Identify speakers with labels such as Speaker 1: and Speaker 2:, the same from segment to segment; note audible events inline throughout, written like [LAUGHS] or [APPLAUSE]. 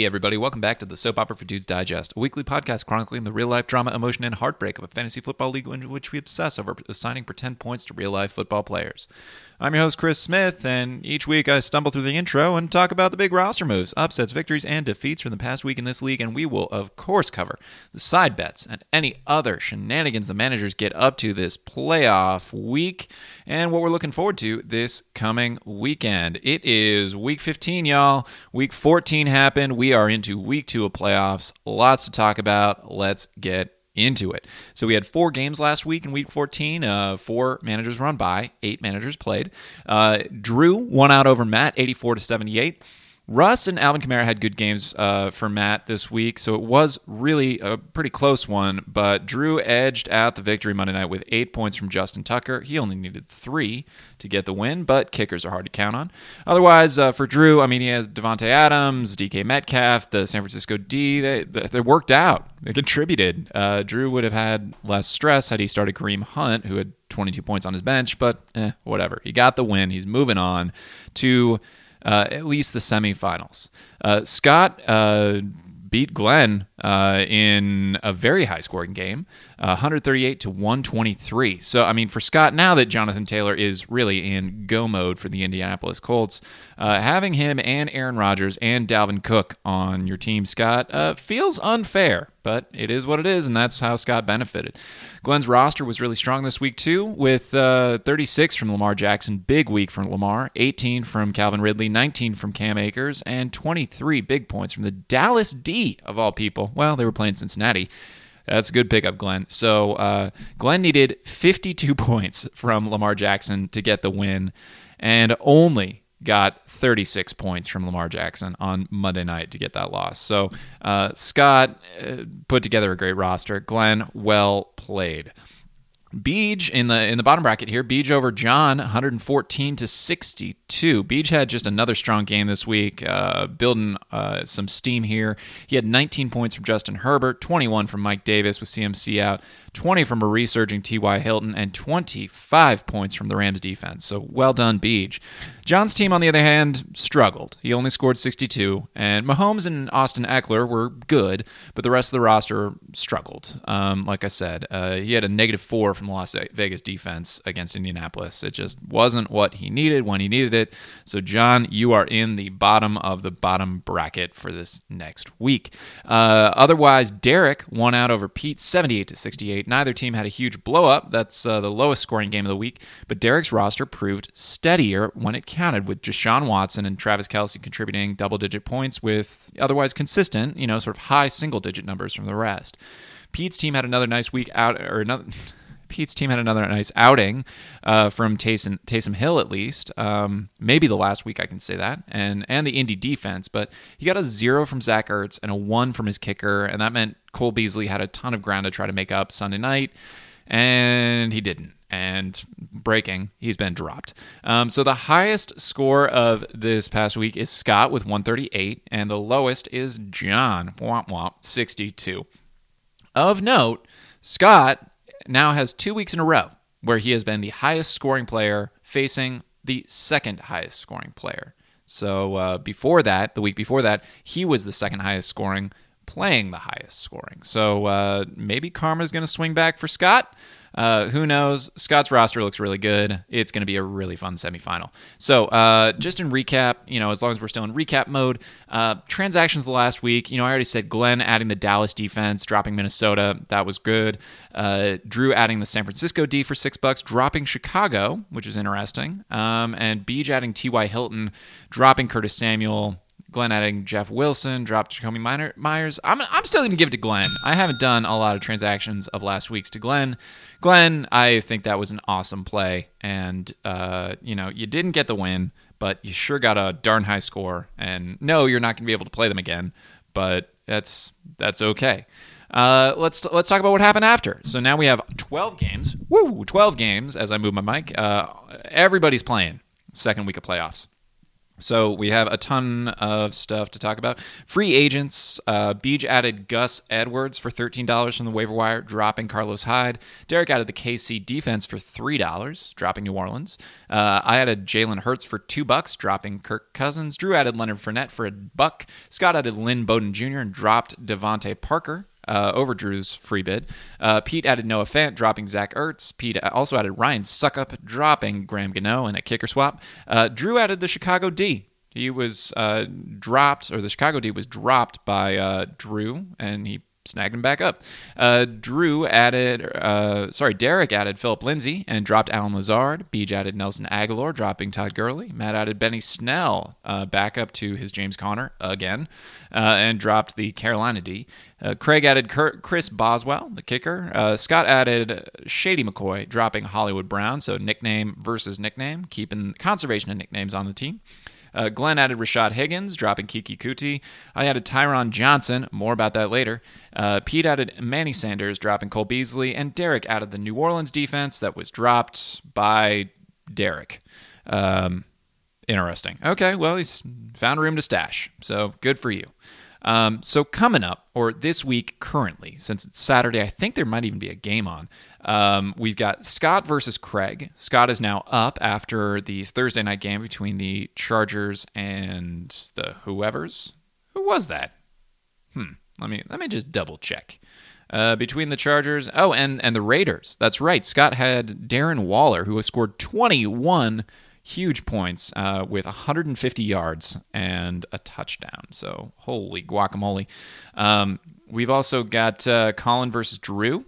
Speaker 1: Hey, everybody, welcome back to the Soap Opera for Dudes Digest, a weekly podcast chronicling the real life drama, emotion, and heartbreak of a fantasy football league in which we obsess over assigning pretend points to real life football players. I'm your host, Chris Smith, and each week I stumble through the intro and talk about the big roster moves, upsets, victories, and defeats from the past week in this league, and we will, of course, cover the side bets and any other shenanigans the managers get up to this playoff week and what we're looking forward to this coming weekend. It is week 15, y'all. Week 14 happened. We are into week two of playoffs. Lots to talk about. Let's get into it. So we had four games last week in week 14. Uh, four managers run by, eight managers played. Uh, Drew won out over Matt, 84 to 78. Russ and Alvin Kamara had good games uh, for Matt this week, so it was really a pretty close one. But Drew edged out the victory Monday night with eight points from Justin Tucker. He only needed three to get the win, but kickers are hard to count on. Otherwise, uh, for Drew, I mean, he has Davante Adams, DK Metcalf, the San Francisco D. They, they worked out. They contributed. Uh, Drew would have had less stress had he started Kareem Hunt, who had 22 points on his bench, but eh, whatever. He got the win. He's moving on to uh, at least the semifinals. Uh, Scott uh, beat Glenn uh, in a very high scoring game, uh, 138 to 123. So, I mean, for Scott, now that Jonathan Taylor is really in go mode for the Indianapolis Colts, having him and Aaron Rodgers and Dalvin Cook on your team, Scott, feels unfair, but it is what it is, and that's how Scott benefited. Glenn's roster was really strong this week, too, with uh, 36 from Lamar Jackson, big week from Lamar, 18 from Calvin Ridley, 19 from Cam Akers, and 23 big points from the Dallas D, of all people. Well, they were playing Cincinnati. That's a good pickup, Glenn. So uh, Glenn needed 52 [LAUGHS] points from Lamar Jackson to get the win, and only got 36 points from Lamar Jackson on Monday night to get that loss. So uh, Scott uh, put together a great roster. Glenn, well played. Beej in the in the bottom bracket here, Beej over John, 114 to 62. Beej had just another strong game this week, uh, building uh, some steam here. He had 19 points from Justin Herbert, 21 from Mike Davis with CMC out, 20 from a resurging T.Y. Hilton, and 25 points from the Rams defense. So well done, Beej. John's team, on the other hand, struggled. He only scored 62, and Mahomes and Austin Ekeler were good, but the rest of the roster struggled. Um, like I said, uh, he had a negative four from the Las Vegas defense against Indianapolis. It just wasn't what he needed when he needed it. So, John, you are in the bottom of the bottom bracket for this next week. Uh, otherwise, Derek won out over Pete 78 to 68. Neither team had a huge blow up. That's uh, the lowest scoring game of the week, but Derek's roster proved steadier when it counted, with Deshaun Watson and Travis Kelce contributing double digit points with otherwise consistent, you know, sort of high single digit numbers from the rest. Pete's team had another nice week out, or another. [LAUGHS] Pete's team had another nice outing uh, from Taysom, Taysom Hill, at least. Um, maybe the last week I can say that, and and the Indy defense. But he got a zero from Zach Ertz and a one from his kicker, and that meant Cole Beasley had a ton of ground to try to make up Sunday night, and he didn't. And breaking, he's been dropped. Um, so the highest score of this past week is Scott with 138, and the lowest is John, womp womp, 62. Of note, Scott now has two weeks in a row where he has been the highest scoring player facing the second highest scoring player. So uh, before that, the week before that, he was the second highest scoring, playing the highest scoring. So uh, maybe karma is going to swing back for Scott. Uh, who knows? Scott's roster looks really good. It's going to be a really fun semifinal. So, uh, just in recap, you know, as long as we're still in recap mode, uh, transactions the last week, you know, I already said Glenn adding the Dallas defense, dropping Minnesota. That was good. Uh, Drew adding the San Francisco D for six bucks, dropping Chicago, which is interesting. Um, and Beej adding T.Y. Hilton, dropping Curtis Samuel. Glenn adding Jeff Wilson, dropped Jakobi Myers. I'm, I'm still going to give it to Glenn. I haven't done a lot of transactions of last week's to Glenn. Glenn, I think that was an awesome play. And, uh, you know, you didn't get the win, but you sure got a darn high score. And no, you're not going to be able to play them again, but that's that's okay. Uh, let's let's talk about what happened after. So now we have 12 games. Woo, 12 games. As I move my mic, uh, everybody's playing. Second week of playoffs. So we have a ton of stuff to talk about. Free agents. Uh, Beej added Gus Edwards for thirteen dollars from the waiver wire, dropping Carlos Hyde. Derek added the KC defense for three dollars, dropping New Orleans. Uh, I added Jalen Hurts for two bucks, dropping Kirk Cousins. Drew added Leonard Fournette for a buck. Scott added Lynn Bowden Jr. and dropped DeVante Parker uh, over Drew's free bid. Uh, Pete added Noah Fant, dropping Zach Ertz. Pete also added Ryan Succop, dropping Graham Gano in a kicker swap. Uh, Drew added the Chicago D. He was uh, dropped, or the Chicago D was dropped by uh, Drew, and he snagged back up. Uh, Drew added, uh, sorry, Derek added Phillip Lindsay and dropped Allen Lazard. Beej added Nelson Agholor, dropping Todd Gurley. Matt added Benny Snell uh, back up to his James Conner again uh, and dropped the Carolina D. Uh, Craig added Chris Boswell, the kicker. Uh, Scott added Shady McCoy, dropping Hollywood Brown. So nickname versus nickname, keeping conservation of nicknames on the team. Uh, Glenn added Rashad Higgins, dropping Keke Coutee. I added Tyron Johnson. More about that later. Uh, Pete added Manny Sanders, dropping Cole Beasley. And Derek added the New Orleans defense that was dropped by Derek. Um, interesting. Okay, well, he's found room to stash. So good for you. Um, so coming up, or this week currently, since it's Saturday, I think there might even be a game on. Um, we've got Scott versus Craig. Scott is now up after the Thursday night game between the Chargers and the whoever's. Who was that? Hmm. Let me let me just double check. Uh, between the Chargers, oh, and and the Raiders. That's right. Scott had Darren Waller, who has scored 21 huge points uh, with 150 yards and a touchdown. So holy guacamole. Um, we've also got uh, Colin versus Drew.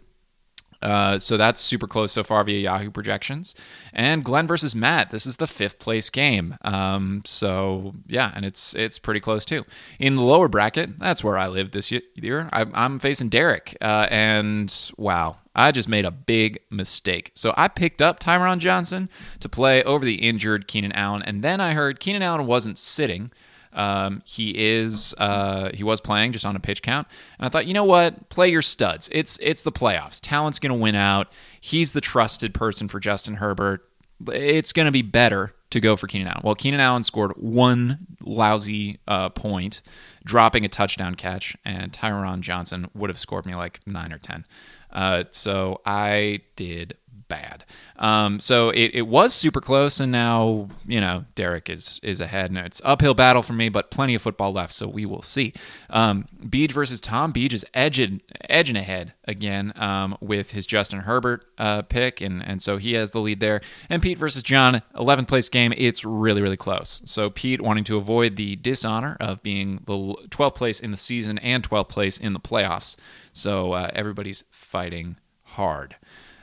Speaker 1: Uh, so that's super close so far via Yahoo projections. And Glenn versus Matt. This is the fifth place game. Um, so yeah, and it's it's pretty close too. In the lower bracket, that's where I live this year. I'm facing Derek, uh, and wow, I just made a big mistake. So I picked up Tyron Johnson to play over the injured Keenan Allen, and then I heard Keenan Allen wasn't sitting. Um, he is uh, he was playing just on a pitch count, and I thought, you know what, play your studs. It's it's the playoffs. Talent's going to win out. He's the trusted person for Justin Herbert. It's going to be better to go for Keenan Allen. Well, Keenan Allen scored one lousy uh, point, dropping a touchdown catch, and Tyron Johnson would have scored me like nine or ten. Uh, so I did bad. Um, so it, it was super close, and now you know Derek is is ahead, and it's uphill battle for me, but plenty of football left, so we will see. Um, Beej versus Tom. Beej is edging edging ahead again um, with his Justin Herbert uh, pick, and and so he has the lead there. And Pete versus John, 11th place game. It's really really close. So Pete wanting to avoid the dishonor of being the 12th place in the season and 12th place in the playoffs. So uh, everybody's fighting hard.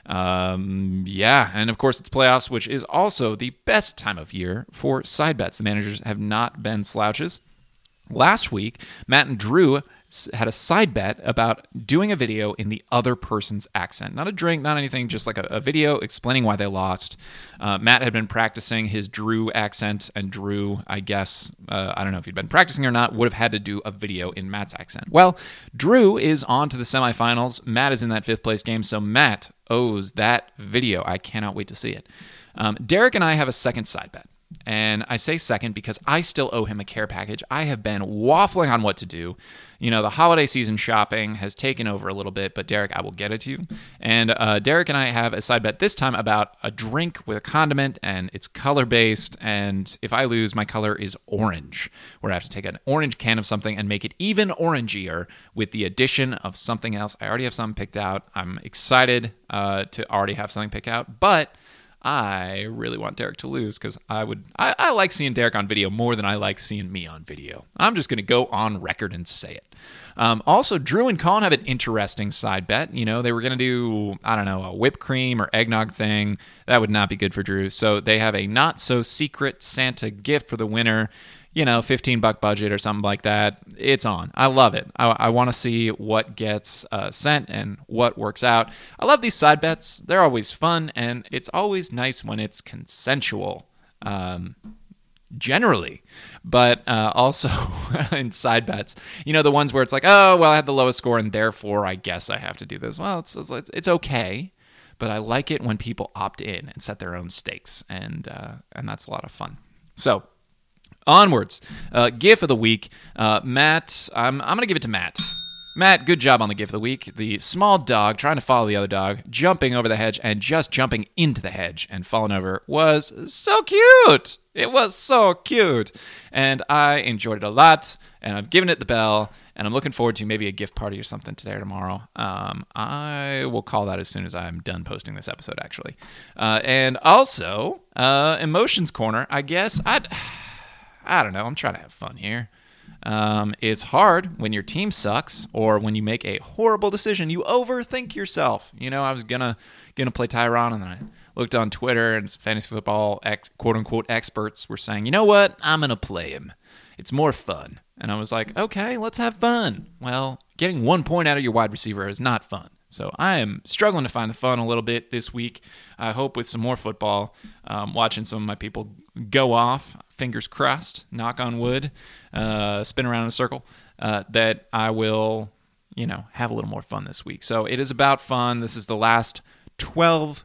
Speaker 1: Um, yeah, and of course it's playoffs, which is also the best time of year for side bets. The managers have not been slouches. Last week, Matt and Drew had a side bet about doing a video in the other person's accent. Not a drink, not anything, just like a, a video explaining why they lost. Uh, Matt had been practicing his Drew accent, and Drew, I guess, uh, I don't know if he'd been practicing or not, would have had to do a video in Matt's accent. Well, Drew is on to the semifinals. Matt is in that fifth place game, so Matt owes that video. I cannot wait to see it. Um, Derek and I have a second side bet. And I say second because I still owe him a care package. I have been waffling on what to do. You know, the holiday season shopping has taken over a little bit, but Derek, I will get it to you. And uh, Derek and I have a side bet this time about a drink with a condiment, and it's color based. And if I lose, my color is orange, where I have to take an orange can of something and make it even orangier with the addition of something else. I already have something picked out. I'm excited uh, to already have something picked out, but I really want Derek to lose because I would I, I, like seeing Derek on video more than I like seeing me on video. I'm just gonna go on record and say it. Um, also, Drew and Colin have an interesting side bet. You know, they were gonna do I don't know a whipped cream or eggnog thing. That would not be good for Drew. So they have a not so secret Santa gift for the winner you know, 15 buck budget or something like that, it's on. I love it. I, I want to see what gets uh, sent and what works out. I love these side bets. They're always fun, and it's always nice when it's consensual. Um, generally, but uh, also [LAUGHS] in side bets, you know, the ones where it's like, oh, well, I had the lowest score, and therefore I guess I have to do this. Well, it's it's, it's okay, but I like it when people opt in and set their own stakes, and uh, and that's a lot of fun. So Onwards. Uh, GIF of the week. Uh, Matt, I'm, I'm going to give it to Matt. Matt, good job on the GIF of the week. The small dog trying to follow the other dog, jumping over the hedge and just jumping into the hedge and falling over was so cute. It was so cute. And I enjoyed it a lot. And I'm giving it the bell. And I'm looking forward to maybe a gift party or something today or tomorrow. Um, I will call that as soon as I'm done posting this episode, actually. Uh, and also, uh, Emotions Corner. I guess I'd. I don't know. I'm trying to have fun here. Um, it's hard when your team sucks or when you make a horrible decision. You overthink yourself. You know, I was gonna gonna play Tyron, and then I looked on Twitter, and fantasy football ex, quote unquote experts were saying, you know what, I'm gonna play him. It's more fun. And I was like, okay, let's have fun. Well, getting one point out of your wide receiver is not fun. So I am struggling to find the fun a little bit this week. I hope with some more football, um, watching some of my people go off, fingers crossed, knock on wood, uh, spin around in a circle, uh, that I will, you know, have a little more fun this week. So it is about fun. This is the last 12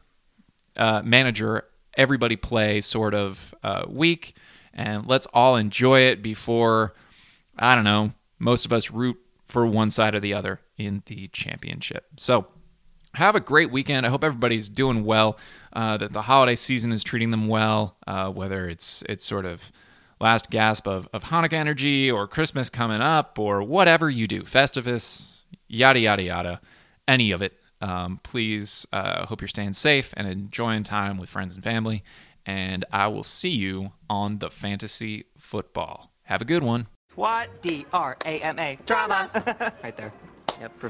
Speaker 1: uh, manager, everybody play sort of uh, week. And let's all enjoy it before, I don't know, most of us root for one side or the other in the championship. So, have a great weekend. I hope everybody's doing well. Uh, that the holiday season is treating them well. Uh, whether it's it's sort of last gasp of, of Hanukkah energy or Christmas coming up or whatever you do, Festivus, yada yada yada, any of it. Um, please, uh, hope you're staying safe and enjoying time with friends and family. And I will see you on the fantasy football. Have a good one.
Speaker 2: What? D R A M A. Drama. [LAUGHS] right there. Yep, for